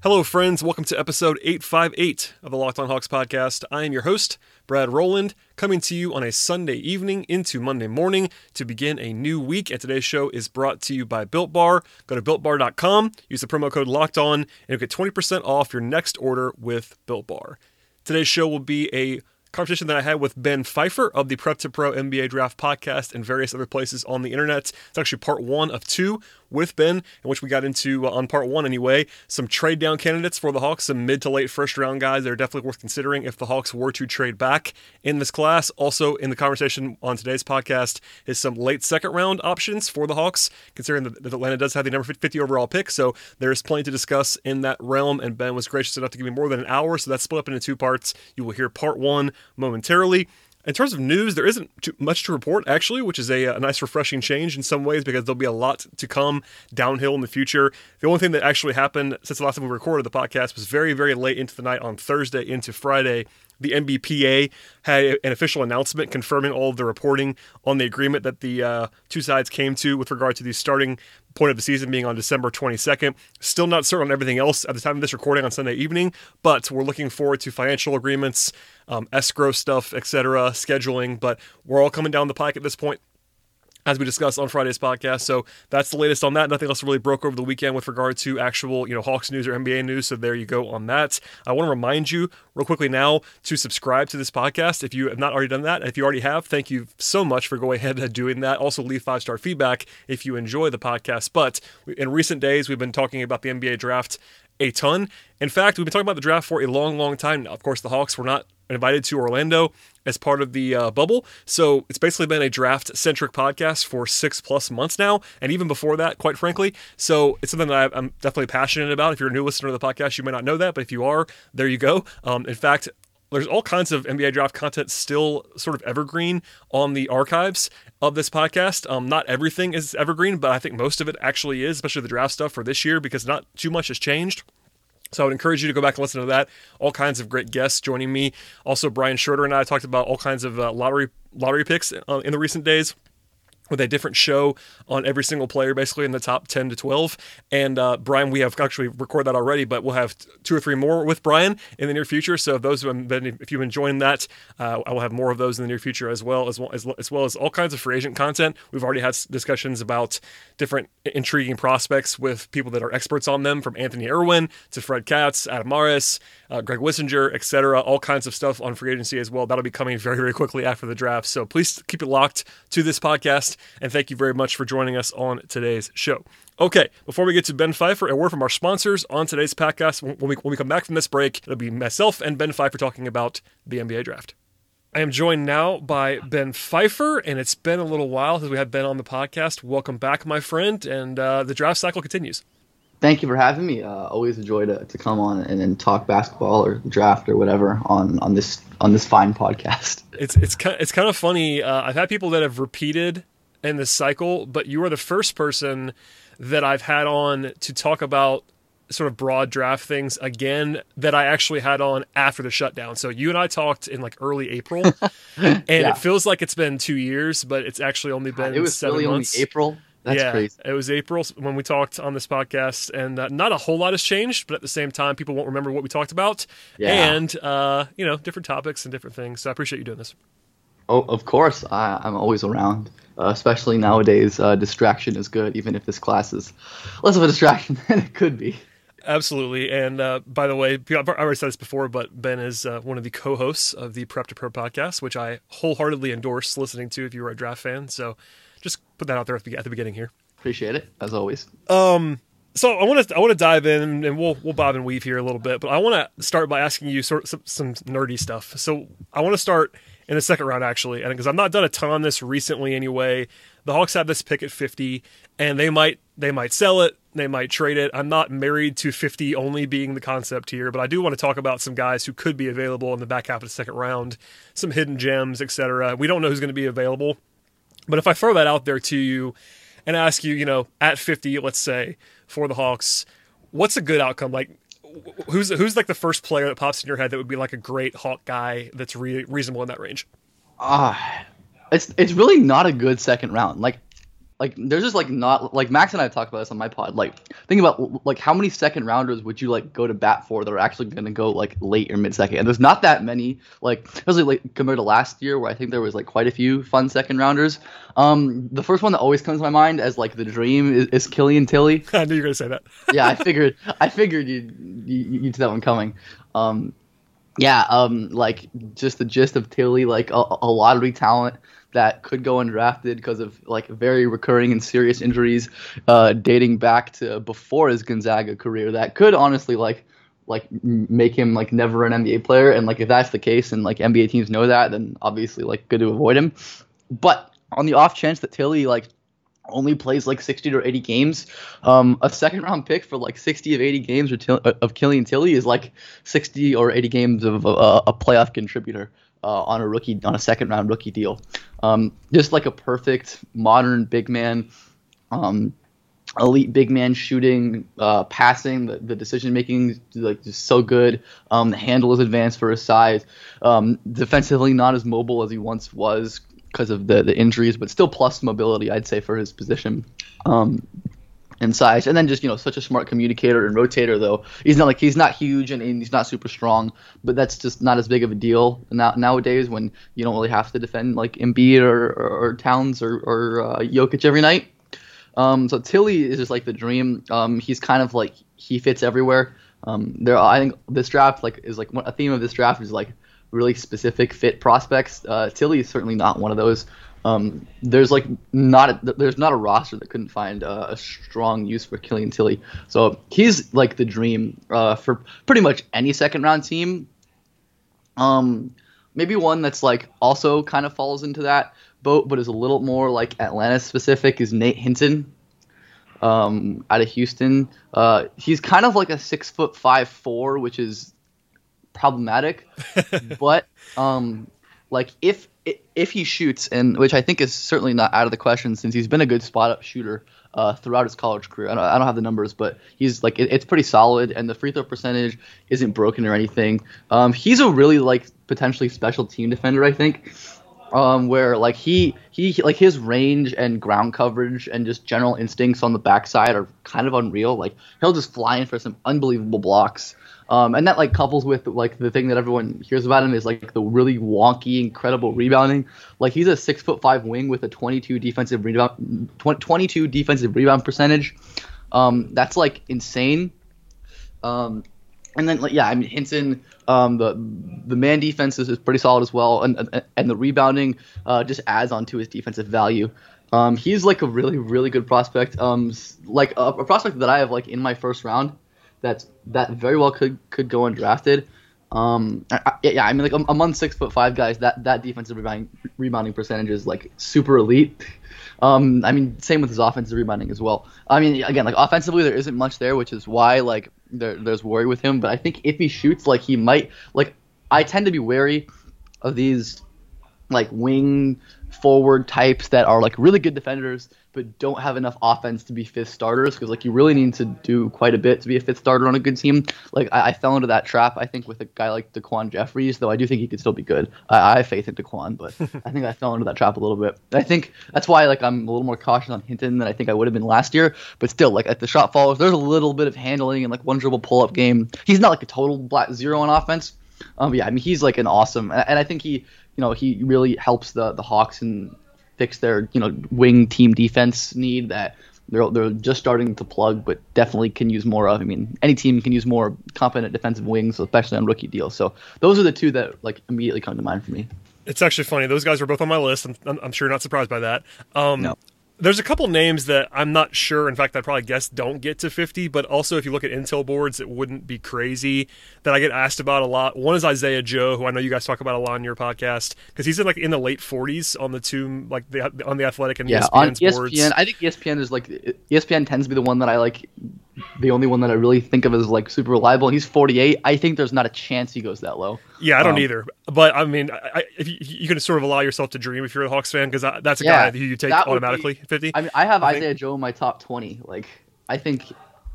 Hello, friends. Welcome to episode 858 of the Locked On Hawks podcast. I am your host, Brad Rowland, coming to you on a Sunday evening into Monday morning to begin a new week. And today's show is brought to you by Built Bar. Go to builtbar.com, use the promo code Locked On, and you'll get 20% off your next order with Built Bar. Today's show will be a conversation that I had with Ben Pfeiffer of the Prep to Pro NBA Draft podcast and various other places on the internet. It's actually part one of two with Ben, in which we got into, uh, on part one anyway, some trade down candidates for the Hawks, some mid to late first round guys that are definitely worth considering if the Hawks were to trade back in this class. Also, in the conversation on today's podcast, is some late second round options for the Hawks, considering that Atlanta does have the number 50 overall pick. So there's plenty to discuss in that realm, and Ben was gracious enough to give me more than an hour, so that's split up into two parts. You will hear part one momentarily. In terms of news, there isn't too much to report, actually, which is a, a, nice, refreshing change in some ways because there'll be a lot to come downhill in the future. The only thing that actually happened since the last time we recorded the podcast was very, very late into the night on Thursday into Friday. The NBPA had an official announcement confirming all of the reporting on the agreement that the uh, two sides came to with regard to the starting point of the season being on December 22nd. Still not certain on everything else at the time of this recording on Sunday evening, but we're looking forward to financial agreements, um, escrow stuff, etc., scheduling. But we're all coming down the pike at this point as we discussed on Friday's podcast. So that's the latest on that. Nothing else really broke over the weekend with regard to actual, you know, Hawks news or NBA news. So there you go on that. I want to remind you real quickly now to subscribe to this podcast if you have not already done that. If you already have, thank you so much for going ahead and doing that. Also leave five star feedback if you enjoy the podcast. But in recent days, we've been talking about the NBA draft a ton. In fact, we've been talking about the draft for a long, long time now. Of course, the Hawks were not invited to Orlando as part of the uh, bubble. So it's basically been a draft centric podcast for six plus months now, and even before that, quite frankly. So it's something that I'm definitely passionate about. If you're a new listener to the podcast, you may not know that, but if you are, there you go. Um, in fact, there's all kinds of NBA draft content still sort of evergreen on the archives of this podcast. Um, not everything is evergreen, but I think most of it actually is, especially the draft stuff for this year, because not too much has changed. So I would encourage you to go back and listen to that. All kinds of great guests joining me. Also, Brian Schroeder and I talked about all kinds of uh, lottery lottery picks uh, in the recent days with a different show on every single player, basically in the top 10 to 12. And uh, Brian, we have actually recorded that already, but we'll have two or three more with Brian in the near future. So if those have been, if you've been enjoying that, uh, I will have more of those in the near future as well, as well as, as well as all kinds of free agent content. We've already had discussions about different intriguing prospects with people that are experts on them, from Anthony Irwin to Fred Katz, Adam Mares, uh, Greg Wissinger, etc. All kinds of stuff on free agency as well. That'll be coming very, very quickly after the draft. So please keep it locked to this podcast. And thank you very much for joining us on today's show. Okay, before we get to Ben Pfeiffer, a word from our sponsors on today's podcast. When we, when we come back from this break, it'll be myself and Ben Pfeiffer talking about the NBA draft. I am joined now by Ben Pfeiffer, and it's been a little while since we had Ben on the podcast. Welcome back, my friend, and uh, the draft cycle continues. Thank you for having me. Uh, always a joy to, to come on and, and talk basketball or draft or whatever on, on this on this fine podcast. It's it's kind it's kind of funny. Uh, I've had people that have repeated in this cycle, but you are the first person that I've had on to talk about sort of broad draft things again that I actually had on after the shutdown. So you and I talked in like early April, and yeah. it feels like it's been two years, but it's actually only been it was seven really months. Only April. That's yeah, crazy. It was April when we talked on this podcast, and uh, not a whole lot has changed, but at the same time, people won't remember what we talked about, yeah. and uh, you know, different topics and different things. So I appreciate you doing this. Oh, of course, I, am always around. Uh, especially nowadays, uh, distraction is good, even if this class is less of a distraction than it could be. Absolutely. And uh, by the way, I've already said this before, but Ben is uh, one of the co hosts of the Prep to Pro podcast, which I wholeheartedly endorse listening to if you are a draft fan. So put that out there at the, at the beginning here. Appreciate it, as always. Um, so I want to I want to dive in and we'll we'll bob and weave here a little bit, but I want to start by asking you sort of some, some nerdy stuff. So I want to start in the second round actually, and because I've not done a ton on this recently anyway. The Hawks have this pick at 50, and they might they might sell it, they might trade it. I'm not married to 50 only being the concept here, but I do want to talk about some guys who could be available in the back half of the second round, some hidden gems, etc. We don't know who's going to be available But if I throw that out there to you and ask you, you know, at 50, let's say, for the Hawks, what's a good outcome? Like, who's who's like the first player that pops in your head that would be like a great Hawk guy that's re- reasonable in that range? Ah, it's it's really not a good second round. Like like there's just like not like Max and I talked about this on my pod. Like think about like how many second rounders would you like go to bat for that are actually going to go like late or mid second? And there's not that many. Like especially like compared to last year where I think there was like quite a few fun second rounders. Um, the first one that always comes to my mind as like the dream is, is Killian Tilly. I knew you were gonna say that. yeah, I figured I figured you you you'd see that one coming. Um, yeah, um, like just the gist of Tilly, like a, a lottery talent that could go undrafted because of like very recurring and serious injuries uh, dating back to before his Gonzaga career that could honestly like like make him like never an NBA player and like if that's the case and like NBA teams know that then obviously like good to avoid him but on the off chance that Tilly like only plays like 60 or 80 games. Um, a second round pick for like 60 of 80 games of Killian Tilly is like 60 or 80 games of uh, a playoff contributor uh, on a rookie on a second round rookie deal. Um, just like a perfect modern big man. Um, elite big man shooting, uh, passing, the, the decision making like just so good. Um, the handle is advanced for his size. Um, defensively, not as mobile as he once was because of the the injuries, but still plus mobility, I'd say, for his position. And size, and then just you know such a smart communicator and rotator. Though he's not like he's not huge and, and he's not super strong, but that's just not as big of a deal now, nowadays when you don't really have to defend like Embiid or, or, or Towns or, or uh, Jokic every night. Um, so Tilly is just like the dream. Um, he's kind of like he fits everywhere. Um, there, I think this draft like is like a theme of this draft is like really specific fit prospects. Uh, Tilly is certainly not one of those. Um, there's like not a, there's not a roster that couldn't find uh, a strong use for Killian Tilly. So he's like the dream uh, for pretty much any second round team. Um, maybe one that's like also kind of falls into that boat, but is a little more like Atlanta specific is Nate Hinton. Um, out of Houston, uh, he's kind of like a six foot five four, which is problematic. but um, like if if he shoots, and which I think is certainly not out of the question since he's been a good spot up shooter uh, throughout his college career. I don't, I don't, have the numbers, but he's like it, it's pretty solid, and the free throw percentage isn't broken or anything. Um, he's a really like potentially special team defender, I think. Um, where like he he like his range and ground coverage and just general instincts on the backside are kind of unreal. Like he'll just fly in for some unbelievable blocks. Um, and that like couples with like the thing that everyone hears about him is like the really wonky, incredible rebounding. Like he's a six foot five wing with a 22 defensive rebound, 22 defensive rebound percentage. Um, that's like insane. Um, and then like, yeah, I mean Hinton, um, the the man defense is, is pretty solid as well, and and the rebounding uh, just adds on to his defensive value. Um, he's like a really really good prospect. Um, like a, a prospect that I have like in my first round that's that very well could could go undrafted. Um, I, yeah, I mean, like among six foot five guys, that that defensive rebounding rebounding percentage is like super elite. Um, I mean, same with his offensive rebounding as well. I mean, again, like offensively, there isn't much there, which is why like there, there's worry with him. But I think if he shoots, like he might, like I tend to be wary of these like wing forward types that are like really good defenders but don't have enough offense to be fifth starters because like you really need to do quite a bit to be a fifth starter on a good team. Like I, I fell into that trap I think with a guy like Daquan Jeffries, though I do think he could still be good. I, I have faith in Daquan, but I think I fell into that trap a little bit. I think that's why like I'm a little more cautious on Hinton than I think I would have been last year. But still, like at the shot follows, there's a little bit of handling and like one dribble pull up game. He's not like a total black zero on offense. Um, yeah, I mean he's like an awesome, and I think he, you know, he really helps the the Hawks and fix their you know wing team defense need that they're they're just starting to plug, but definitely can use more of. I mean, any team can use more competent defensive wings, especially on rookie deals. So those are the two that like immediately come to mind for me. It's actually funny; those guys were both on my list. I'm, I'm sure you're not surprised by that. Um, no there's a couple names that I'm not sure. In fact, I probably guess don't get to 50. But also, if you look at Intel boards, it wouldn't be crazy that I get asked about a lot. One is Isaiah Joe, who I know you guys talk about a lot on your podcast because he's in like in the late 40s on the two like the, on the Athletic and yeah ESPN's on ESPN. boards. I think ESPN is like ESPN tends to be the one that I like the only one that I really think of as like super reliable. And he's 48. I think there's not a chance he goes that low. Yeah, I don't Um, either. But I mean, I, if you, you can sort of allow yourself to dream if you're a Hawks fan because that's a Yeah, guy who you take would be- automatically 50. I mean, I have I think- Isaiah Joe in my top 20. Like, I think,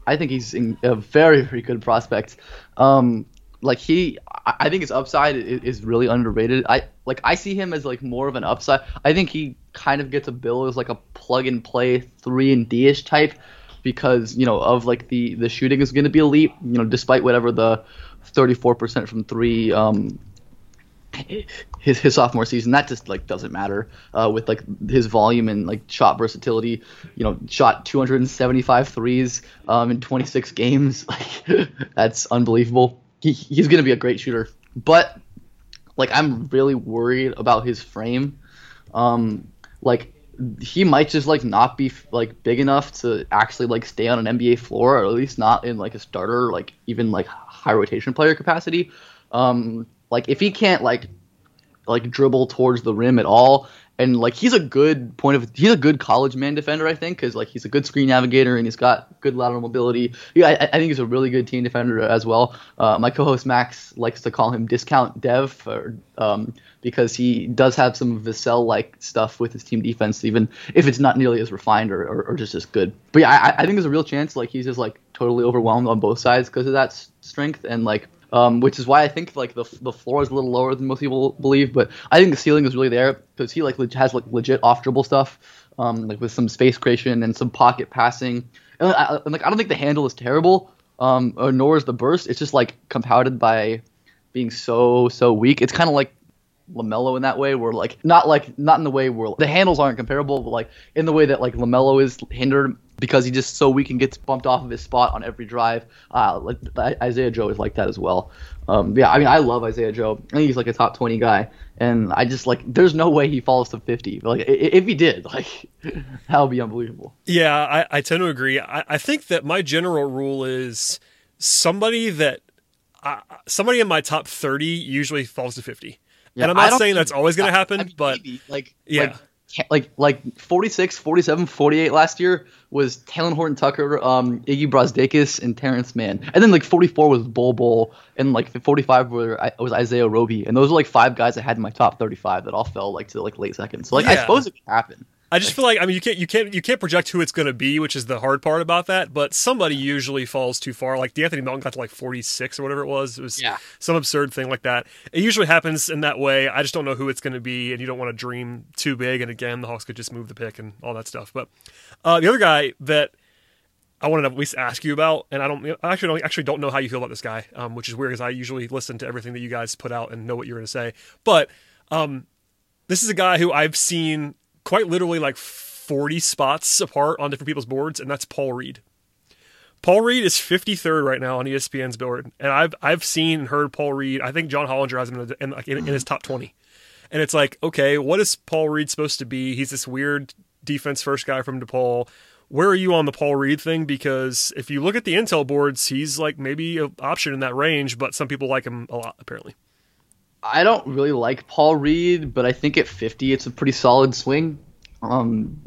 I think he's in a very, very good prospect. Um, like he, I I think his upside is, is really underrated. I like I see him as like more of an upside. I think he kind of gets a bill as like a plug and play three and D ish type because you know of like the the shooting is going to be elite. You know, despite whatever the 34% from three um, his his sophomore season that just like doesn't matter uh, with like his volume and like shot versatility you know shot 275 threes um, in 26 games like that's unbelievable he, he's gonna be a great shooter but like i'm really worried about his frame um like he might just like not be like big enough to actually like stay on an NBA floor or at least not in like a starter like even like high rotation player capacity. Um like if he can't like like dribble towards the rim at all and like he's a good point of he's a good college man defender I think because like he's a good screen navigator and he's got good lateral mobility. Yeah I, I think he's a really good team defender as well. Uh, my co-host Max likes to call him discount dev um, because he does have some Vassell like stuff with his team defense even if it's not nearly as refined or, or, or just as good. But yeah I, I think there's a real chance like he's just like totally overwhelmed on both sides because of that strength and like um, which is why I think like the the floor is a little lower than most people believe, but I think the ceiling is really there because he like has like legit off dribble stuff, um, like with some space creation and some pocket passing, and, I, and like I don't think the handle is terrible, um, or nor is the burst. It's just like compounded by being so so weak. It's kind of like Lamelo in that way, where like not like not in the way where the handles aren't comparable, but like in the way that like Lamelo is hindered because he just so weak and gets bumped off of his spot on every drive. Uh, like Isaiah Joe is like that as well. Um, yeah, I mean I love Isaiah Joe. I think he's like a top twenty guy, and I just like there's no way he falls to fifty. Like if he did, like that would be unbelievable. Yeah, I, I tend to agree. I, I think that my general rule is somebody that uh, somebody in my top 30 usually falls to 50. Yeah, and I'm not saying that's always going to happen, I mean, but maybe, like Yeah. like like like 46, 47, 48 last year was Talen Horton Tucker, um, Iggy Brazdeikis, and Terance Mann, and then like 44 was Bol Bol, and like 45 were was Isaiah Roby, and those were like five guys I had in my top 35 that all fell like to like late seconds. So like I suppose it could happen. I just feel like I mean you can't you can't you can't project who it's going to be, which is the hard part about that. But somebody usually falls too far. Like De'Anthony Melton got to like 46 or whatever it was. It was Yeah. some absurd thing like that. It usually happens in that way. I just don't know who it's going to be, and you don't want to dream too big. And again, the Hawks could just move the pick and all that stuff. But uh, the other guy that I wanted to at least ask you about, and I don't I actually don't actually don't know how you feel about this guy, um, which is weird because I usually listen to everything that you guys put out and know what you're going to say. But um, this is a guy who I've seen quite literally like 40 spots apart on different people's boards, and that's Paul Reed. Paul Reed is 53rd right now on ESPN's board, and I've I've seen and heard Paul Reed. I think John Hollinger has him in, in, like, in, in his mm-hmm. top 20, and it's like, okay, what is Paul Reed supposed to be? He's this weird defense first guy from DePaul. Where are you on the Paul Reed thing? Because if you look at the intel boards, he's like maybe an option in that range, but some people like him a lot apparently. I don't really like Paul Reed, but I think at 50 it's a pretty solid swing. Um,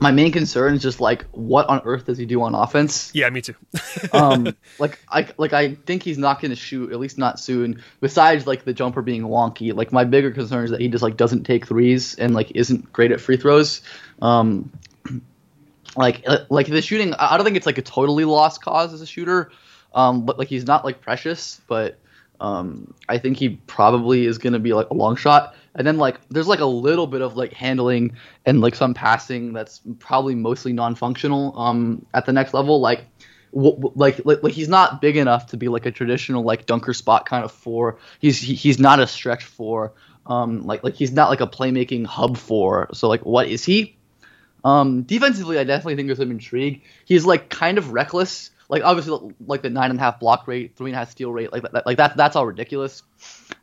my main concern is just like what on earth does he do on offense? Yeah, me too. um, like I like I think he's not going to shoot at least not soon. Besides like the jumper being wonky, like my bigger concern is that he just like doesn't take threes and like isn't great at free throws. Um, like uh, like the shooting, I I don't think it's like a totally lost cause as a shooter. Um, but like he's not like precious, but um, I think he probably is going to be like a long shot. And then like there's like a little bit of like handling and like some passing that's probably mostly non-functional um, at the next level. Like like, like like he's not big enough to be like a traditional like dunker spot kind of four. He's he, he's not a stretch four. Um, like like he's not like a playmaking hub four. So like what is he? Um, defensively, I definitely think there's some intrigue. He's like kind of reckless. Like obviously, like the nine and a half block rate, three and a half steal rate, like that, like that, that's all ridiculous.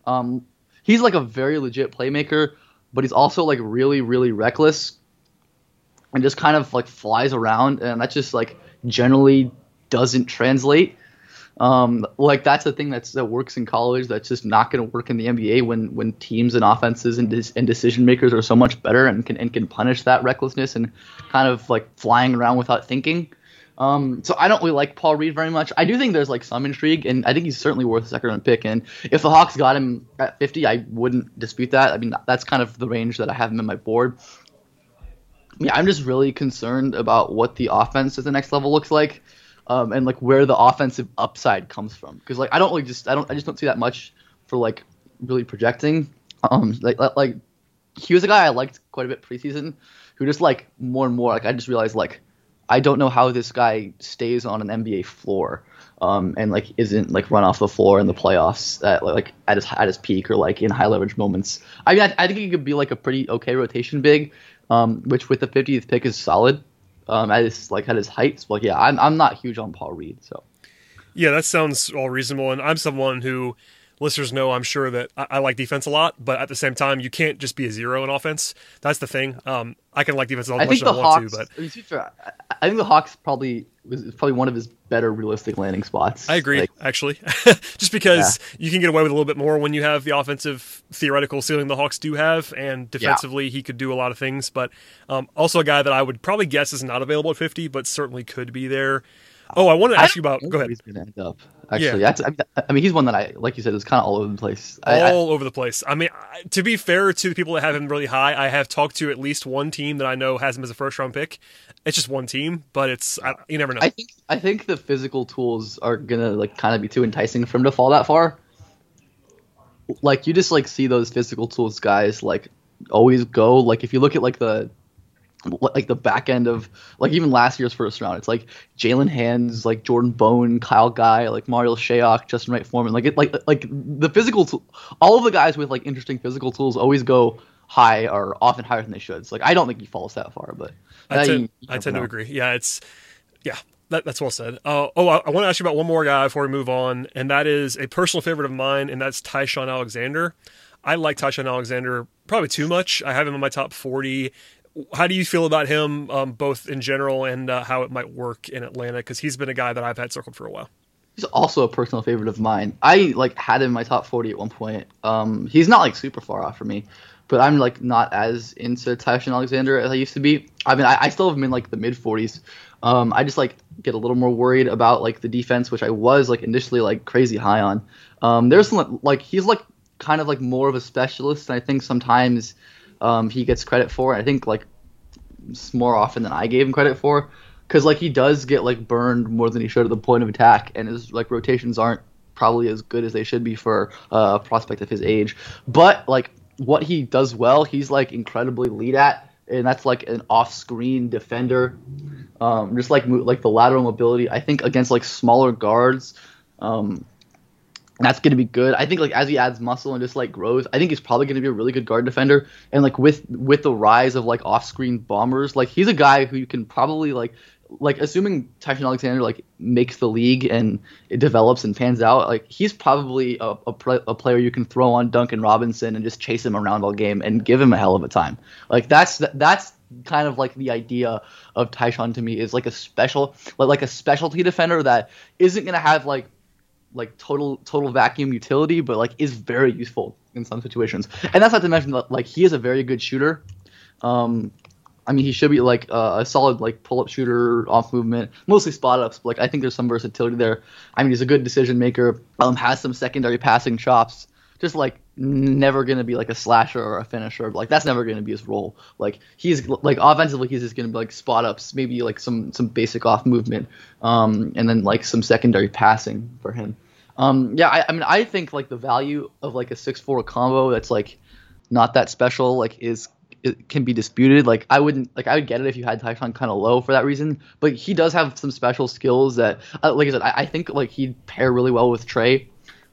Um, he's like a very legit playmaker, but he's also like really, really reckless, and just kind of like flies around, and that just like generally doesn't translate. Um, like that's the thing that's that works in college. That's just not going to work in the NBA when when teams and offenses and, and decision makers are so much better and can and can punish that recklessness and kind of like flying around without thinking. Um, so I don't really like Paul Reed very much. I do think there's like some intrigue, and I think he's certainly worth a second round pick. And if the Hawks got him at 50, I wouldn't dispute that. I mean, that's kind of the range that I have him in my board. Yeah, I'm just really concerned about what the offense at the next level looks like, um, and like where the offensive upside comes from. Because like I don't really just I don't I just don't see that much for like really projecting. Um, like like he was a guy I liked quite a bit preseason, who just like more and more like I just realized like I don't know how this guy stays on an NBA floor, um, and like isn't like run off the floor in the playoffs at like at his at his peak or like in high leverage moments. I mean, I, I think he could be like a pretty okay rotation big, um, which with the 50th pick is solid, um, at his like at his heights. Like yeah, I'm I'm not huge on Paul Reed, so. Yeah, that sounds all reasonable, and I'm someone who listeners know I'm sure that I, I, like defense a lot, but at the same time, you can't just be a zero in offense. That's the thing. Um, I can like defense as much as I want Hawks, to, but fair, I think the Hawks probably was probably one of his better realistic landing spots. I agree, like, actually, just because yeah. you can get away with a little bit more when you have the offensive theoretical ceiling the Hawks do have, and defensively yeah. he could do a lot of things. But um, also a guy that I would probably guess is not available at 50, but certainly could be there. Oh, I want to ask you about. Go ahead. He's going to end up. Actually, yeah. that's. I mean, he's one that I, like you said, is kind of all over the place. All I, over the place. I mean, to be fair to the people that have him really high, I have talked to at least one team that I know has him as a first round pick. It's just one team, but it's I, you never know. I think I think the physical tools are gonna like kind of be too enticing for him to fall that far. Like you just like see those physical tools guys like always go. Like if you look at like the like the back end of like even last year's first round. It's like Jaylen Hands, like Jordan Bone, Kyle Guy, like Marial Shayok, Justin Wright Foreman. Like it, like like the physical, t- all of the guys with like interesting physical tools always go high or often higher than they should. So like I don't think he falls that far, but I tend, you, you I tend to agree. Yeah, it's yeah. That, that's well said. Uh, oh, I, I want to ask you about one more guy before we move on, and that is a personal favorite of mine, and that's Ty-Shon Alexander. I like Ty-Shon Alexander probably too much. I have him in my top 40 how do you feel about him, um, both in general and uh, how it might work in Atlanta? Because he's been a guy that I've had circled for a while. He's also a personal favorite of mine. I like had him in my top forty at one point. Um, he's not like super far off for me, but I'm like not as into Ty-Shon Alexander as I used to be. I mean, I, I still have him in like the mid forties. Um, I just like get a little more worried about like the defense, which I was like initially like crazy high on. Um, there's some like he's like kind of like more of a specialist, and I think sometimes um, he gets credit for. I think like more often than I gave him credit for, because like he does get like burned more than he should at the point of attack, and his like rotations aren't probably as good as they should be for uh, a prospect of his age. But like what he does well, he's like incredibly lead at, and that's like an off-screen defender. Um, just like like the lateral mobility, I think against like smaller guards. Um, that's going to be good. I think like as he adds muscle and just like grows, I think he's probably going to be a really good guard defender. And like with with the rise of like off-screen bombers, like he's a guy who you can probably like like assuming Ty-Shon Alexander like makes the league and it develops and pans out, like he's probably a, a, a, player you can throw on Duncan Robinson and just chase him around all game and give him a hell of a time. Like that's that's kind of like the idea of Ty-Shon to me is like a special like, like a specialty defender that isn't gonna have like like total total vacuum utility, but like is very useful in some situations. And that's not to mention that like he is a very good shooter. Um, I mean, he should be like uh, a solid like pull up shooter, off movement, mostly spot ups. But like I think there's some versatility there. I mean, he's a good decision maker. Um, has some secondary passing chops. Just like never gonna be like a slasher or a finisher. Like that's never gonna be his role. Like he's like offensively, he's just gonna be like spot ups, maybe like some some basic off movement, um, and then like some secondary passing for him. Um, yeah, I, I, mean, I think like the value of like a six four combo that's like not that special, like is it can be disputed. Like I wouldn't like I would get it if you had Ty-Shon kind of low for that reason, but he does have some special skills that, uh, like I said, I, I, think like he'd pair really well with Trae.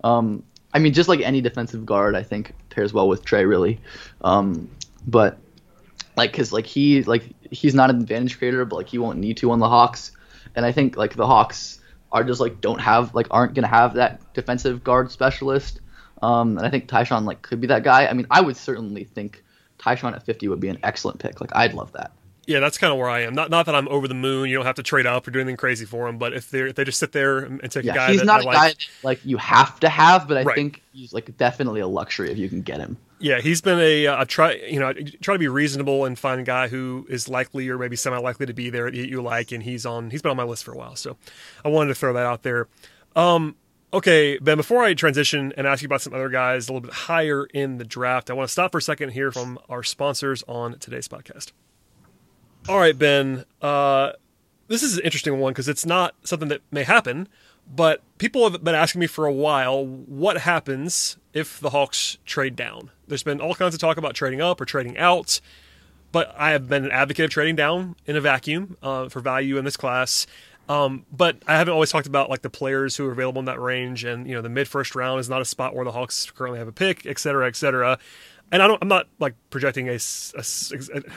Um, I mean, just like any defensive guard, I think pairs well with Trae really. Um, but like, cause like he like he's not an advantage creator, but like he won't need to on the Hawks, and I think like the Hawks are just like don't have like aren't gonna have that defensive guard specialist. Um, and I think Ty-Shon like could be that guy. I mean, I would certainly think Ty-Shon at 50 would be an excellent pick. Like I'd love that. Yeah, that's kind of where I am. Not not that I'm over the moon. You don't have to trade up or do anything crazy for him. But if they if they just sit there and take yeah, a guy, he's not I a like, guy like you have to have. But I right. think he's like definitely a luxury if you can get him. Yeah, he's been a, a try. You know, try to be reasonable and find a guy who is likely or maybe semi likely to be there that you like, and he's on. He's been on my list for a while, so I wanted to throw that out there. Um, okay, Ben. Before I transition and ask you about some other guys a little bit higher in the draft, I want to stop for a second hear from our sponsors on today's podcast. All right, Ben. Uh, this is an interesting one because it's not something that may happen, but people have been asking me for a while what happens if the Hawks trade down. There's been all kinds of talk about trading up or trading out, but I have been an advocate of trading down in a vacuum uh, for value in this class. Um, but I haven't always talked about like the players who are available in that range, and you know the mid first round is not a spot where the Hawks currently have a pick, et cetera, et cetera. And I don't, I'm not like projecting a, a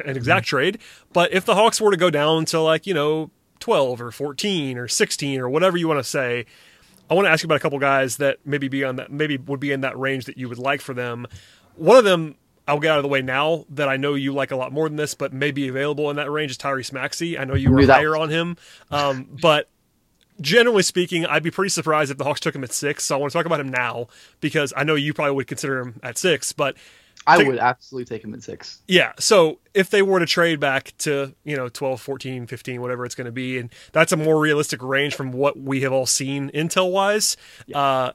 an exact trade, but if the Hawks were to go down to like you know 12 or 14 or 16 or whatever you want to say. I want to ask you about a couple guys that maybe be on that maybe would be in that range that you would like for them. One of them I'll get out of the way now that I know you like a lot more than this, but may be available in that range is Tyrese Maxey. I know you were higher on him, um, but generally speaking, I'd be pretty surprised if the Hawks took him at six. So I want to talk about him now because I know you probably would consider him at six, but I would absolutely take him at six. Yeah. So if they were to trade back to, you know, 12, 14, 15, whatever it's going to be, and that's a more realistic range from what we have all seen intel wise. Yeah. Uh,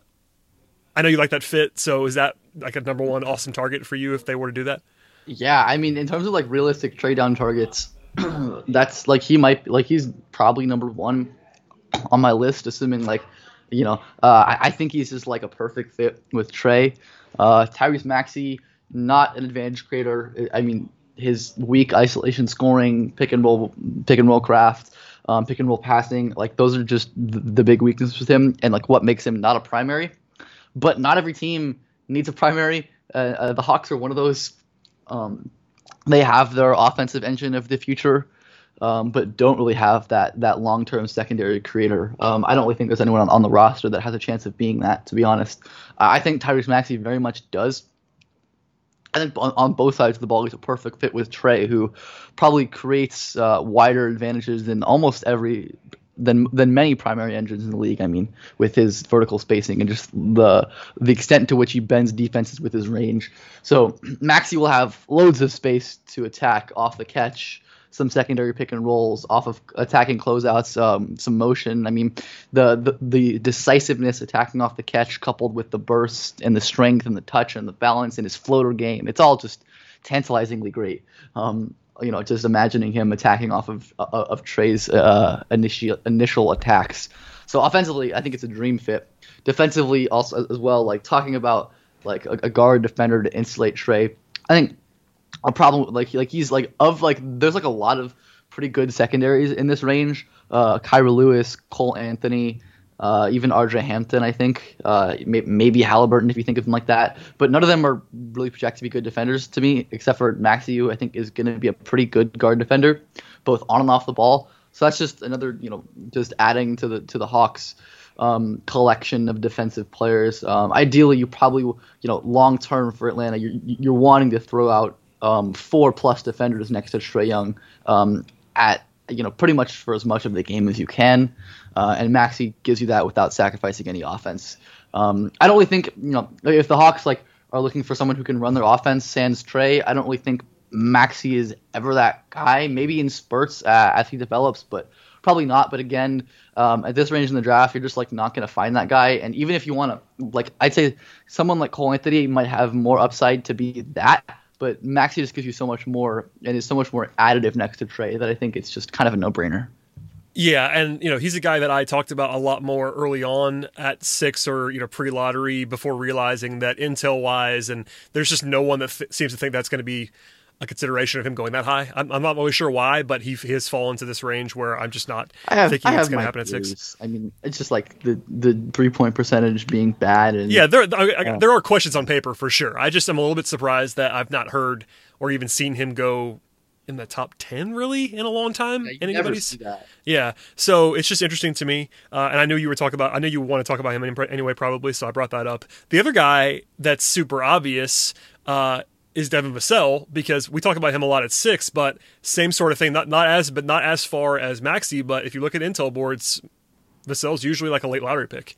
I know you like that fit. So is that like a number one awesome target for you if they were to do that? Yeah. I mean, in terms of like realistic trade down targets, that's like he might, like he's probably number one on my list, assuming like, you know, uh, I, I think he's just like a perfect fit with Trae. Uh, Tyrese Maxey not an advantage creator. I mean, his weak isolation scoring, pick and roll, pick and roll craft, um, pick and roll passing, like those are just the, the, big weaknesses with him, and like what makes him not a primary. But not every team needs a primary. Uh, uh, the Hawks are one of those. Um, they have their offensive engine of the future, um, but don't really have that that long term secondary creator. Um, I don't really think there's anyone on, on, the roster that has a chance of being that. To be honest, I think Tyrese Maxey very much does I think on, on, both sides of the ball, he's a perfect fit with Trae, who probably creates uh, wider advantages than almost every than than many primary engines in the league. I mean, with his vertical spacing and just the the extent to which he bends defenses with his range. So Maxey will have loads of space to attack off the catch some secondary pick and rolls off of attacking closeouts, um, some motion. I mean, the, the, the decisiveness attacking off the catch, coupled with the burst and the strength and the touch and the balance in his floater game, it's all just tantalizingly great. Um, you know, just imagining him attacking off of uh, of Trae's uh, initial initial attacks. So offensively, I think it's a dream fit. Defensively, also as well, like talking about like a, a guard defender to insulate Trae. I think a problem like like he's like of like there's like a lot of pretty good secondaries in this range. Uh, Kira Lewis, Cole Anthony, uh, even RJ Hampton, I think. Uh, may, maybe Halliburton if you think of him like that. But none of them are really projected to be good defenders to me, except for Maxey, who I think is going to be a pretty good guard defender, both on and off the ball. So that's just another, you know, just adding to the to the Hawks. Um, collection of defensive players. Um, ideally, you probably, you know, long term for Atlanta, you're, you're wanting to throw out um, four plus defenders next to Trae Young um, at you know pretty much for as much of the game as you can, uh, and Maxey gives you that without sacrificing any offense. Um, I don't really think you know if the Hawks like are looking for someone who can run their offense sans Trae. I don't really think Maxey is ever that guy. Maybe in spurts uh, as he develops, but probably not. But again, um, at this range in the draft, you're just like not going to find that guy. And even if you want to, like, I'd say someone like Cole Anthony might have more upside to be that but Maxey just gives you so much more and is so much more additive next to Trae that I think it's just kind of a no brainer. Yeah, and you know he's a guy that I talked about a lot more early on at six or you know pre-lottery before realizing that intel wise and there's just no one that th- seems to think that's going to be a consideration of him going that high. I'm, I'm not always sure why, but he, he has fallen to this range where I'm just not have, thinking it's going to happen views. at six. I mean, it's just like the the three point percentage being bad. And yeah, there I, there are questions on paper for sure. I just am a little bit surprised that I've not heard or even seen him go in the top 10 really in a long time yeah, anybody's yeah so it's just interesting to me uh, and i knew you were talking about i know you want to talk about him anyway probably so i brought that up the other guy that's super obvious uh, is Devin Vassell because we talk about him a lot at six, but same sort of thing. Not not as but not as far as Maxey. But if you look at Intel boards, Vassell's usually like a late lottery pick.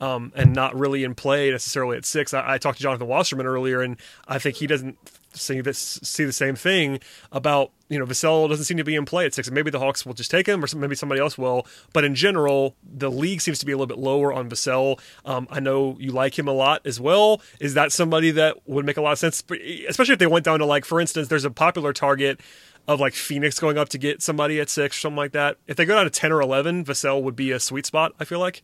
um, and not really in play necessarily at six. I, I, talked to Jonathan Wasserman earlier, and I think he doesn't see this see the same thing about you know Vassell doesn't seem to be in play at six. Maybe the Hawks will just take him, or maybe somebody else will. But in general, the league seems to be a little bit lower on Vassell. Um, I know you like him a lot as well. Is that somebody that would make a lot of sense, especially if they went down to like, for instance, there's a popular target of like Phoenix going up to get somebody at six or something like that. If they go down to ten or eleven, Vassell would be a sweet spot. I feel like.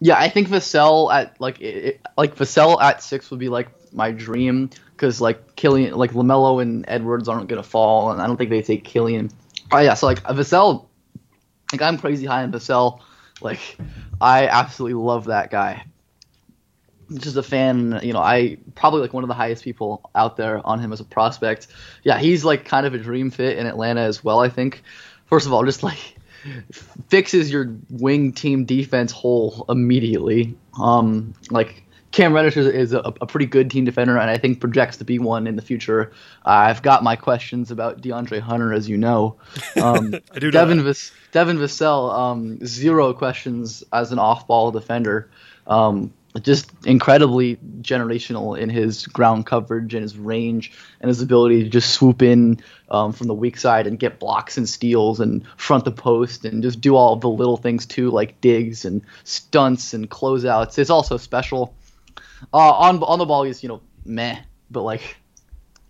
Yeah, I think Vassell at like it, like Vassell at six would be like my dream because like Killian, like Lamelo and Edwards aren't gonna fall, and I don't think they take Killian. Oh yeah, so like Vassell, like I'm crazy high on Vassell. Like I absolutely love that guy. Just a fan, you know. I probably like one of the highest people out there on him as a prospect. Yeah, he's like kind of a dream fit in Atlanta as well. I think. First of all, just like fixes your wing team defense hole immediately. Um, like Cam Reddish is, is a, a, pretty good team defender, and I think projects to be one in the future. Uh, I've got my questions about DeAndre Hunter, as you know. Um, I do. Devin, Vis- Devin Vassell, um, zero questions as an off-ball defender. Um, just incredibly generational in his ground coverage and his range and his ability to just swoop in um, from the weak side and get blocks and steals and front the post and just do all the little things too, like digs and stunts and closeouts. It's also special. Uh, on on the ball, he's you know meh, but like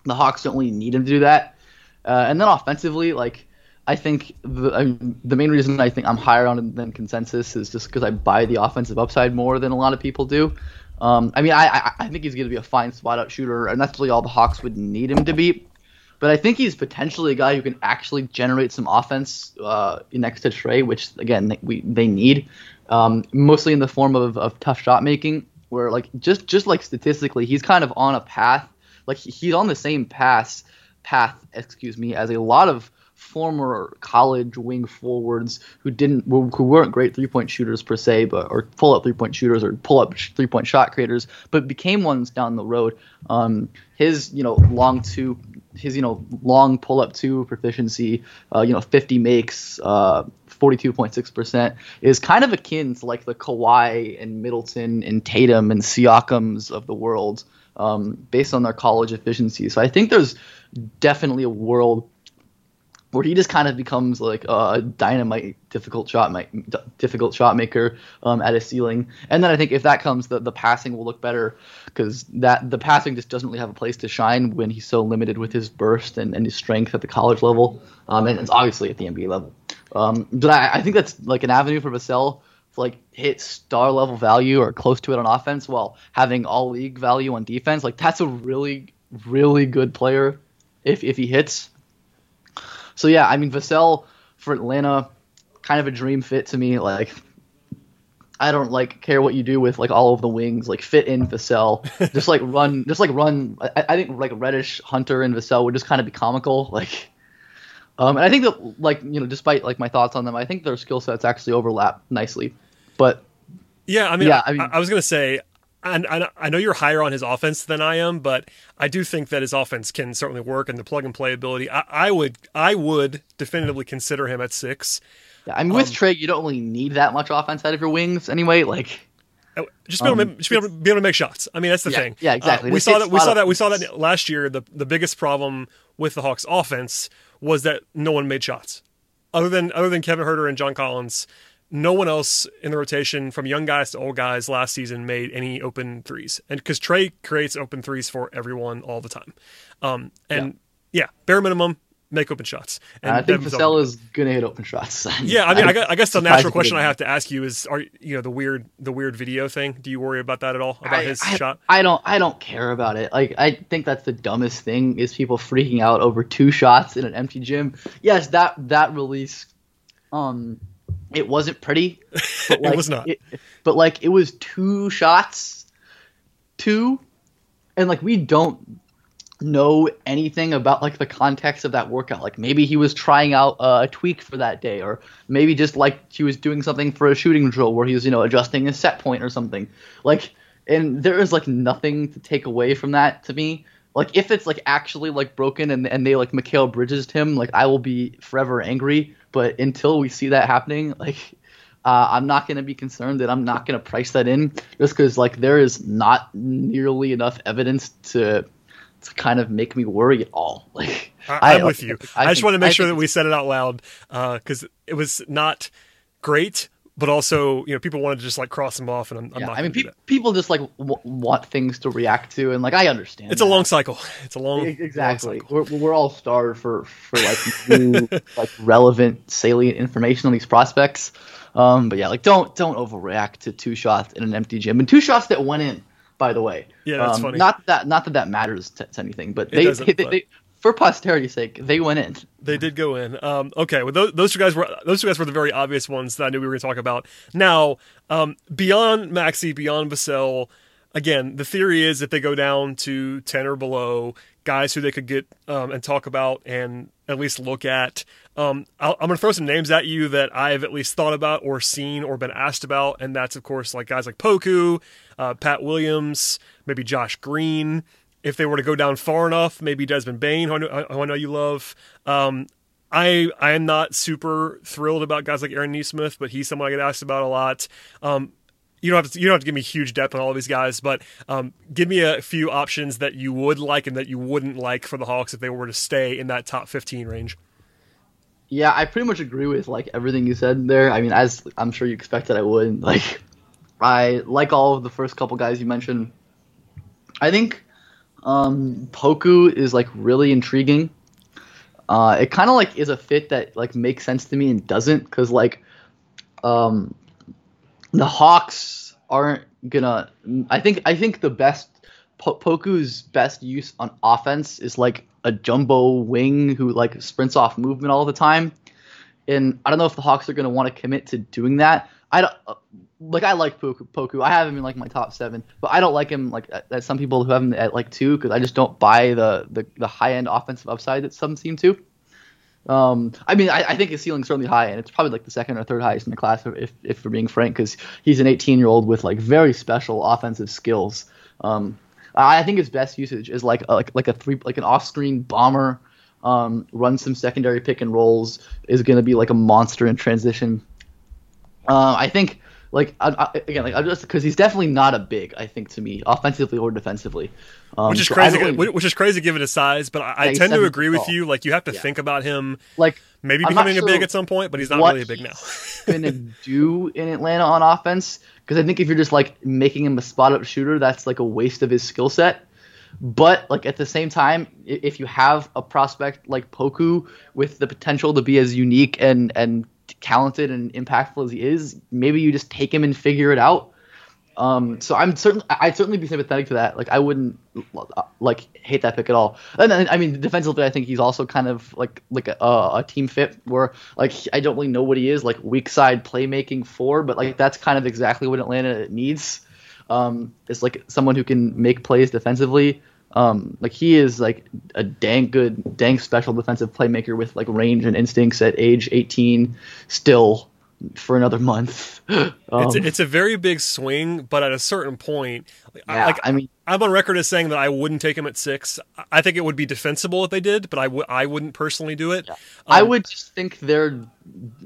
the Hawks don't really need him to do that. Uh, and then offensively, like I think the I mean, the main reason I think I'm higher on him than consensus is just because I buy the offensive upside more than a lot of people do. Um, I mean, I, I, I think he's going to be a fine spot out shooter, and that's really all the Hawks would need him to be. But I think he's potentially a guy who can actually generate some offense uh, next to Trae, which again they, we they need, um, mostly in the form of, of tough shot making where like just just like statistically, he's kind of on a path. Like he's on the same path path, excuse me, as a lot of former college wing forwards who didn't who weren't great three point shooters per se, but or pull up three point shooters or pull up three point shot creators, but became ones down the road. Um, his you know long two, his you know long pull up two proficiency, uh, you know 50 makes, uh, 42.6% is kind of akin to like the Kawhi and Middleton and Tatum and Siakams of the world um, based on their college efficiency. So I think there's definitely a world where he just kind of becomes like a dynamite difficult shot difficult shot maker um, at a ceiling. And then I think if that comes, the, the passing will look better because that the passing just doesn't really have a place to shine when he's so limited with his burst and, and his strength at the college level, um, and it's obviously at the NBA level. Um, but I, I, think that's like an avenue for Vassell to like hit star level value or close to it on offense while having all league value on defense. Like that's a really really good player if if he hits. So yeah, I mean Vassell for Atlanta, kind of a dream fit to me. Like I don't like care what you do with like all of the wings. Like fit in Vassell, just like run, just like run. I, I think like Reddish, Hunter, and Vassell would just kind of be comical. Like, um, and I think that like you know, despite like my thoughts on them, I think their skill sets actually overlap nicely. But yeah, I mean, yeah, I, I mean, I was gonna say and I, I know you're higher on his offense than I am, but I do think that his offense can certainly work and the plug and play ability. I, I would I would definitively consider him at six. Yeah, I mean with um, Trae, you don't really need that much offense out of your wings anyway. Like oh, just be, able, um, to, just be, able to, be able to make shots. I mean that's the yeah, thing. Yeah, exactly. Uh, we saw that we saw that we saw that last year. The the biggest problem with the Hawks offense was that no one made shots. Other than other than Kevin Huerter and John Collins, no one else in the rotation from young guys to old guys last season made any open threes. And because Trae creates open threes for everyone all the time. Um, and yeah. yeah. bare minimum make open shots. And i think Vassell is gonna hit open shots. Yeah i mean I, I guess the natural question i have to ask you is are you know the weird the weird video thing. Do you worry about that at all about I, his I, shot? I don't i don't care about it. Like i think that's the dumbest thing is people freaking out over two shots in an empty gym. Yes that that release um it wasn't pretty. But like, it was not. It, but like it was two shots, two, and like we don't know anything about like the context of that workout. Like maybe he was trying out uh, a tweak for that day, or maybe just like he was doing something for a shooting drill where he was you know adjusting a set point or something. Like, and there is like nothing to take away from that to me. Like if it's like actually like broken and and they like Mikal Bridges him, like I will be forever angry. But until we see that happening, like uh, I'm not going to be concerned and I'm not going to price that in just because like there is not nearly enough evidence to to kind of make me worry at all. Like I, am with you. I, I just think- want to make I sure that we said it out loud because it was not great, but also you know people wanted to just like cross them off, and I'm, I'm Yeah, not. I mean, pe- that. people just like w- want things to react to, and like I understand. It's a long cycle. It's a long exactly. long. We're, we're all starved for for like new, like relevant, salient information on these prospects. Um, but yeah, like don't don't overreact to two shots in an empty gym and two shots that went in. By the way, Yeah, that's um, funny. Not that not that that matters to, to anything, but they, they, but- they- for posterity's sake, they went in. They did go in. Um, okay, well, those, those two guys were those two guys were the very obvious ones that I knew we were going to talk about. Now, um, beyond Maxey, beyond Vassell, again, the theory is if they go down to ten or below, guys who they could get um, and talk about and at least look at. Um, I'll, I'm going to throw some names at you that I've at least thought about or seen or been asked about, and that's of course like guys like Poku, uh, Pat Williams, maybe Josh Green. If they were to go down far enough, maybe Desmond Bane, who I know, who I know you love. Um, I I am not super thrilled about guys like Aaron Nesmith, but he's someone I get asked about a lot. Um, you don't have to you don't have to give me huge depth on all of these guys, but um, give me a few options that you would like and that you wouldn't like for the Hawks if they were to stay in that top 15 range. Yeah, I pretty much agree with like everything you said there. I mean, as I'm sure you expected, I would. Like, I like all of the first couple guys you mentioned. I think um, Poku is like really intriguing. Uh, it kind of like is a fit that like makes sense to me and doesn't because like um, the Hawks aren't gonna. I think I think the best po- Poku's best use on offense is like a jumbo wing who like sprints off movement all the time. And I don't know if the Hawks are gonna want to commit to doing that. I don't uh, like. I like Poku. Poku. I have him in like my top seven, but I don't like him like that. Some people who have him at like two because I just don't buy the the, the high end offensive upside that some seem to. Um, I mean, I, I think his ceiling's certainly high, and it's probably like the second or third highest in the class, if if we're being frank, because he's an 18 year old with like very special offensive skills. Um, I I think his best usage is like a, like like a three like an off screen bomber, um, run some secondary pick and rolls is going to be like a monster in transition. Uh, I think like I, I, again like I just because he's definitely not a big. I think to me offensively or defensively, um, Which is so crazy, really- which is crazy given his size, but I, I tend to agree with you. Like you have to Yeah. think about him like maybe I'm becoming a big at some point, but he's not really a big now. gonna do in Atlanta on offense because I think if you're just like making him a spot up shooter, that's like a waste of his skill set. But like at the same time, if you have a prospect like Poku with the potential to be as unique and and talented and impactful as he is, maybe you just take him and figure it out. Um, so I'm certain I'd certainly be sympathetic to that. Like I wouldn't uh, like hate that pick at all. And then, I mean defensively, I think he's also kind of like like a, a team fit where like I don't really know what he is like weak side playmaking four, but like that's kind of exactly what Atlanta needs. Um, it's like someone who can make plays defensively. Um, like he is like a dang good, dang special defensive playmaker with like range and instincts at age 18 still for another month. Um, It's a, it's a very big swing, but at a certain point, like, I- yeah, like I mean, I'm on record as saying that I wouldn't take him at six. I- I think it would be defensible if they did, but I w- I wouldn't personally do it. I Um, would just think they're,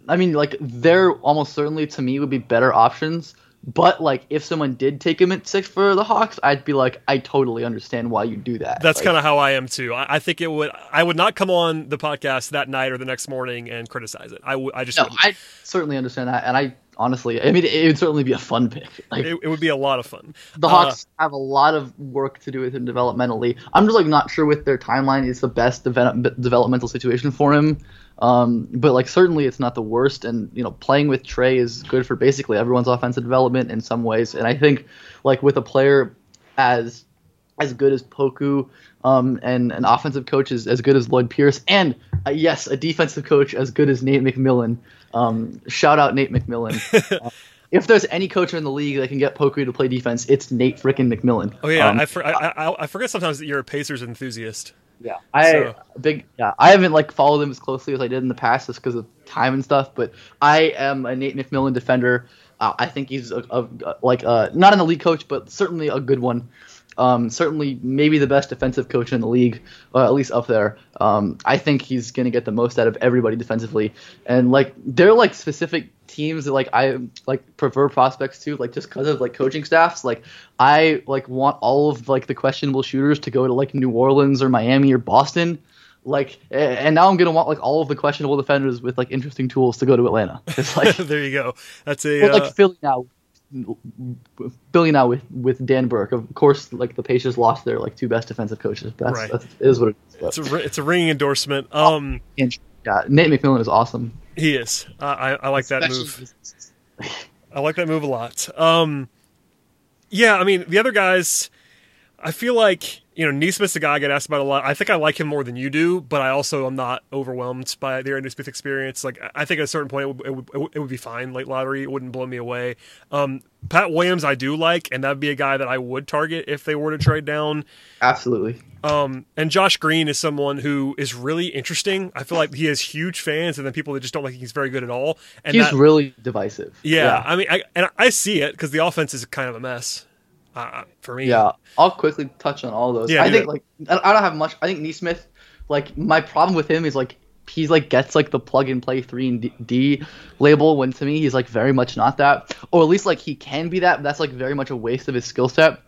I mean, like they're almost certainly to me would be better options. But like, if someone did take him at six for the Hawks, I'd be like, I totally understand why you do that. That's Like, kind of how I am too. I, I think it would. I would not come on the podcast that night or the next morning and criticize it. I would. I just. No, wouldn't. I certainly understand that, and I honestly, I mean, it would certainly be a fun pick. Like it, it would be a lot of fun. the Uh, Hawks have a lot of work to do with him developmentally. I'm just like not sure with their timeline is the best develop- developmental situation for him. Um, but like certainly it's not the worst, and you know playing with Trae is good for basically everyone's offensive development in some ways. And I think like with a player as as good as Poku, um, and an offensive coach as, as good as Lloyd Pierce, and uh, yes, a defensive coach as good as Nate McMillan. Um, shout out Nate McMillan. If there's any coach in the league that can get Poku to play defense, it's Nate frickin' McMillan. Oh yeah, Um, I, for, I, I I forget sometimes that you're a Pacers enthusiast. yeah, I So- big. Yeah, I haven't like followed him as closely as I did in the past, just because of time and stuff. But I am a Nate McMillan defender. Uh, I think he's a, a, like uh, not an elite coach, but certainly a good one. Um, certainly, maybe the best defensive coach in the league, uh, at least up there. Um, I think he's gonna get the most out of everybody defensively, and like they're like specific teams that like I like prefer prospects to, like just because of like coaching staffs. Like I like want all of like the questionable shooters to go to like New Orleans or Miami or Boston. Like and now I'm gonna want like all of the questionable defenders with like interesting tools to go to Atlanta. It's like there you go. That's a well, uh, like Philly now. Philly now with with Dan Burke. Of course, like the Pacers lost their like two best defensive coaches. That's, Right. that's it is what it is. it's a it's a ringing endorsement. Um, And, yeah, Nate McMillan is awesome. he is. I I like that move. I like that move a lot. Um, yeah, I mean the other guys, I feel like you know Nesmith's the guy I get asked about a lot. I think I like him more than you do, but I also am not overwhelmed by the Aaron Nesmith experience. Like I think at a certain point it would, it would, it would be fine. Late lottery, it wouldn't blow me away. Um, Pat Williams I do like, and that'd be a guy that I would target if they were to trade down. Absolutely. Um, and Josh Green is someone who is really interesting. I feel like he has huge fans, and then people that just don't like he's very good at all. And He's that, really divisive. yeah, I mean, I, and I see it because the offense is kind of a mess uh, for me. Yeah, I'll quickly touch on all those. Yeah, I think it. like I don't have much. I think Nesmith, like my problem with him is like he's like gets like the plug and play three and D, D label when to me he's like very much not that, or at least like he can be that. But that's like very much a waste of his skill set.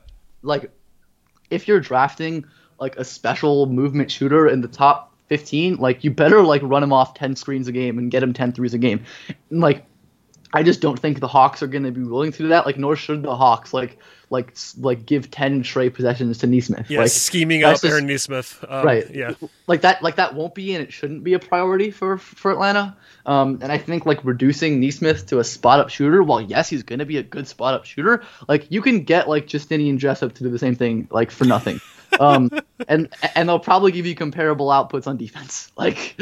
Like if you're drafting like a special movement shooter in the top 15, like you better like run him off 10 screens a game and get him 10 threes a game. Like I just don't think the Hawks are going to be willing to do that. Like, nor should the Hawks like like like give ten straight possessions to Nesmith. Yeah, like, scheming up just- Aaron Nesmith. Um, right. Yeah. Like that. Like that won't be and it shouldn't be a priority for for Atlanta. Um, and I think like reducing Nesmith to a spot up shooter. While yes, he's going to be a good spot up shooter. Like you can get like Justinian Jessup to do the same thing like for nothing. Um, and and they'll probably give you comparable outputs on defense. Like,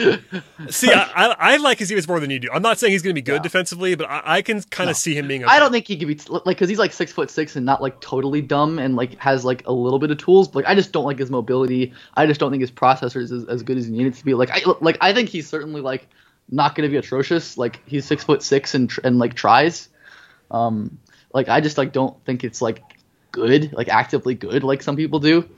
See, I, I, I like his defense more than you do. I'm not saying he's going to be good Yeah. defensively, but I, I can kind of see him being. I don't think he could be like because he's like six foot six and not like totally dumb and like has like a little bit of tools. But like I just don't like his mobility. I just don't think his processor is as, as good as he needs to be. Like I like I think he's certainly like not going to be atrocious. Like he's six foot six and tr- and like tries. Um, like I just like don't think it's like good, like actively good, like some people do.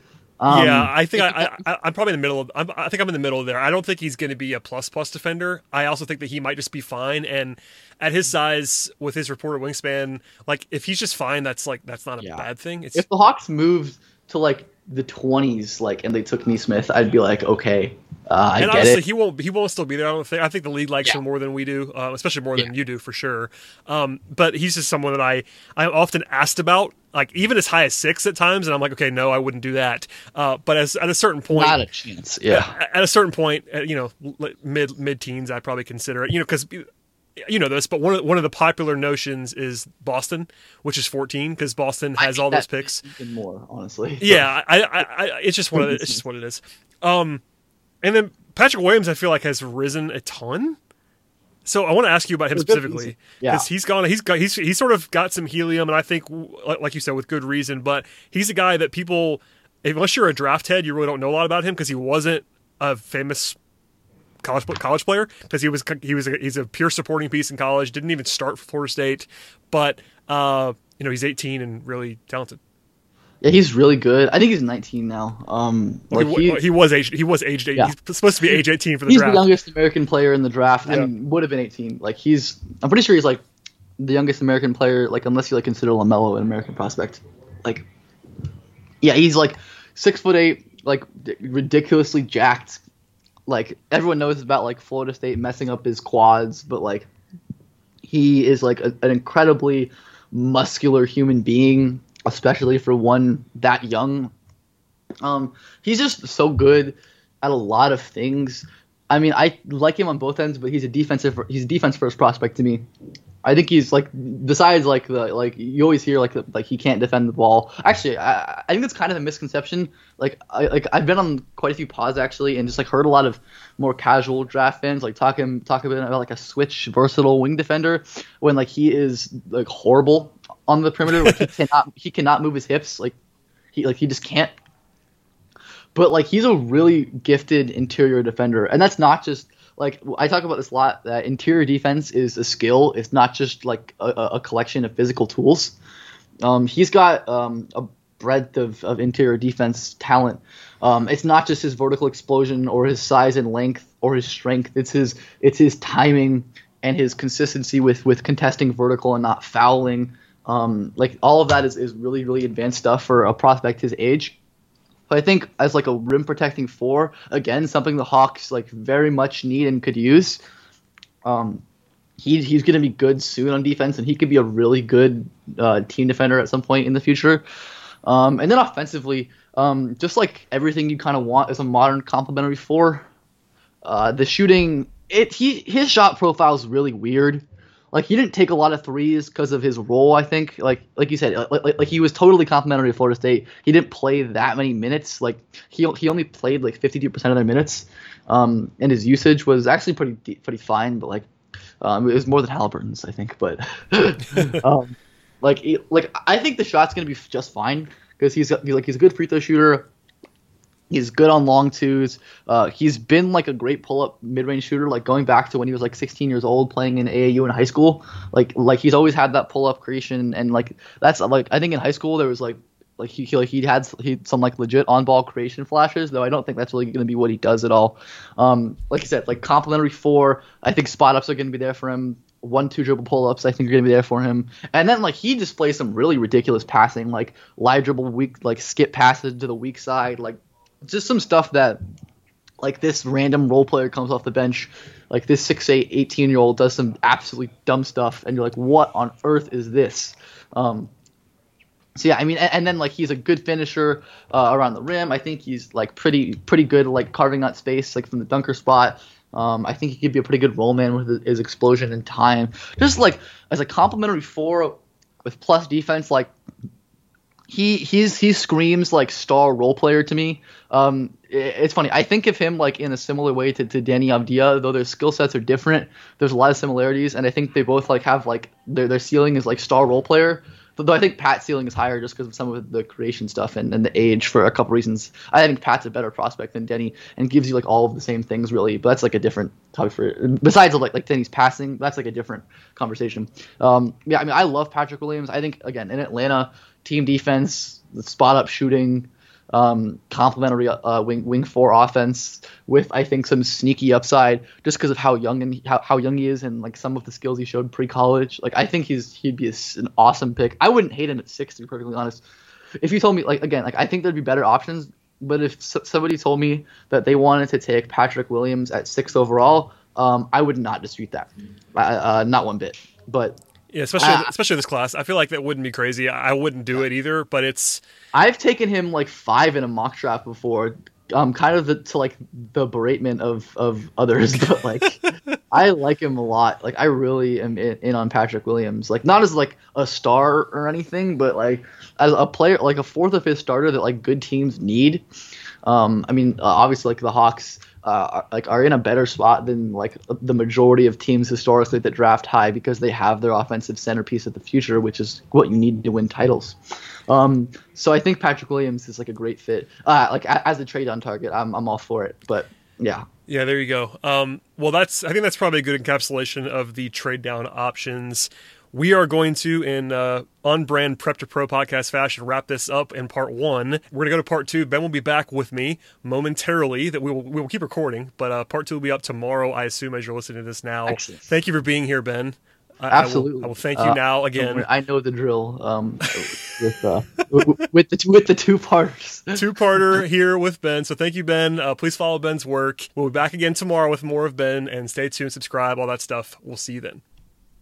Um, yeah, I think I, I, I'm probably in the middle of. I'm, I think I'm in the middle there. I don't think he's going to be a plus plus defender. I also think that he might just be fine. And at his size, with his reported wingspan, like if he's just fine, that's like that's not a Yeah. bad thing. It's if the Hawks moved to like the twenties, like and they took Nesmith, I'd be like, okay, uh, I and get honestly, it. he won't he won't still be there. I don't think. I think the league likes Yeah. him more than we do, uh, especially more than you do for sure. Um, but he's just someone that I I'm often asked about, like even as high as six at times, and I'm like, okay, no, I wouldn't do that. Uh, but as at a certain point, Not a chance. Yeah. at a certain point, uh, you know, mid mid teens, I'd probably consider it. You know, because you know this, but one of one of the popular notions is Boston, which is 14, because Boston has all those picks. Even more, honestly. Yeah, I, I, I, it's just what it, it's just what it is. Um, and then Patrick Williams, I feel like has risen a ton. So I want to ask you about him specifically reason. Yeah. because he's gone. He's got he's he's sort of got some helium, and I think, like like you said, with good reason. But he's a guy that people, unless you're a draft head, you really don't know a lot about him because he wasn't a famous college college player because he was he was a, he's a pure supporting piece in college. Didn't even start for Florida State, but uh, you know he's 18 and really talented. Yeah, he's really good. I think he's 19 now. Um, like he, he, he was aged. He was aged. Eight, Yeah. He's supposed to be age 18 for the he's draft. the youngest American player in the draft, Yeah. and would have been 18. Like he's, I'm pretty sure he's like the youngest American player. Like unless you like consider Lamelo an American prospect. Like, yeah, he's like six foot eight, like ridiculously jacked. Like everyone knows about like Florida State messing up his quads, but like he is like a, an incredibly muscular human being, especially for one that young. Um, he's just so good at a lot of things. I mean, I like him on both ends, but he's a defensive he's a defense first prospect to me. I think he's like besides like the like you always hear like the, like he can't defend the ball. Actually, I, I think that's kind of a misconception. Like I like I've been on quite a few pods actually, and just like heard a lot of more casual draft fans like talking talking about like a switch versatile wing defender when like he is like horrible on the perimeter. Like he cannot he cannot move his hips. Like he like he just can't but like he's a really gifted interior defender and that's not just like i talk about this a lot that interior defense is a skill it's not just like a, a collection of physical tools um, he's got um, a breadth of, of interior defense talent um, it's not just his vertical explosion or his size and length or his strength it's his it's his timing and his consistency with with contesting vertical and not fouling. Um, like all of that is, is really really advanced stuff for a prospect his age. But I think as like a rim protecting four, again something the Hawks like very much need and could use. Um, he, he's going to be good soon on defense, and he could be a really good uh, team defender at some point in the future. Um, and then offensively, um, just like everything you kind of want as a modern complementary four. Uh, the shooting, it he his shot profile is really weird. Like he didn't take a lot of threes because of his role. I think, like like you said, like, like, like he was totally complimentary to Florida State. He didn't play that many minutes. Like he he only played like 52% of their minutes, um, and his usage was actually pretty pretty fine. But like um, it was more than Halliburton's, I think. But um, like like I think the shot's gonna be just fine because he's like he's a good free throw shooter. He's good on long twos. Uh, he's been like a great pull up mid range shooter, like going back to when he was like 16 years old, playing in AAU in high school. Like like he's always had that pull up creation, and like that's like I think in high school there was like like he, he like he had he some like legit on ball creation flashes, though I don't think that's really going to be what he does at all. Um, like I said, like complimentary four, I think spot ups are going to be there for him. One two dribble pull ups, I think are going to be there for him. And then like he displays some really ridiculous passing, like live dribble weak, like skip passes to the weak side, like just some stuff that like this random role player comes off the bench like this 6'8 18 year old does some absolutely dumb stuff and you're like what on earth is this um, so yeah, I mean, and, and, then like he's a good finisher uh, around the rim. I think he's like pretty pretty good like carving out space like from the dunker spot. Um, I think he could be a pretty good role man with his explosion and time. Just like as a complimentary four with plus defense, like he he's he screams like star role player to me. Um, it, it's funny. I think of him like in a similar way to, to Deni Avdija, though their skill sets are different. There's a lot of similarities, and I think they both like have like their their ceiling is like star role player. Though I think Pat's ceiling is higher just because of some of the creation stuff and, and the age for a couple reasons. I think Pat's a better prospect than Deni and gives you like all of the same things really. But that's like a different topic for besides like like Deni's passing. That's like a different conversation. Um, yeah, I mean I love Patrick Williams. I think again in Atlanta, team defense, spot up shooting, um, complementary uh, wing wing four offense with I think some sneaky upside just because of how young and how, how young he is and like some of the skills he showed pre college. Like I think he's he'd be a, an awesome pick. I wouldn't hate him at six to be perfectly honest. If you told me like again like I think there'd be better options, but if somebody told me that they wanted to take Patrick Williams at six overall, um, I would not dispute that, uh, not one bit. But yeah, especially uh, especially this class. I feel like that wouldn't be crazy. I wouldn't do it either, but it's. I've taken him like five in a mock draft before, um, kind of the, to like the beratement of of others, but like I like him a lot. Like I really am in, in, on Patrick Williams. Like not as like a star or anything, but like as a player, like a fourth or fifth starter that like good teams need. Um, I mean, uh, obviously like the Hawks uh, like are in a better spot than like the majority of teams historically that draft high because they have their offensive centerpiece of the future, which is what you need to win titles. Um, so I think Patrick Williams is like a great fit. Uh, like as a trade on target, I'm I'm all for it. But yeah. Yeah, there you go. Um, well, that's I think that's probably a good encapsulation of the trade down options we are going to, in uh, on brand Prep to Pro podcast fashion, wrap this up in part one. We're going to go to part two. Ben will be back with me momentarily. That we will, we will keep recording, but uh, part two will be up tomorrow, I assume, as you're listening to this now. Excellent. Thank you for being here, Ben. I, Absolutely. I will, I will, thank you uh, now again. I know the drill. Um, with, uh, with the with the two parters. two parter here with Ben. So thank you, Ben. Uh, please follow Ben's work. We'll be back again tomorrow with more of Ben, and stay tuned, subscribe, all that stuff. We'll see you then.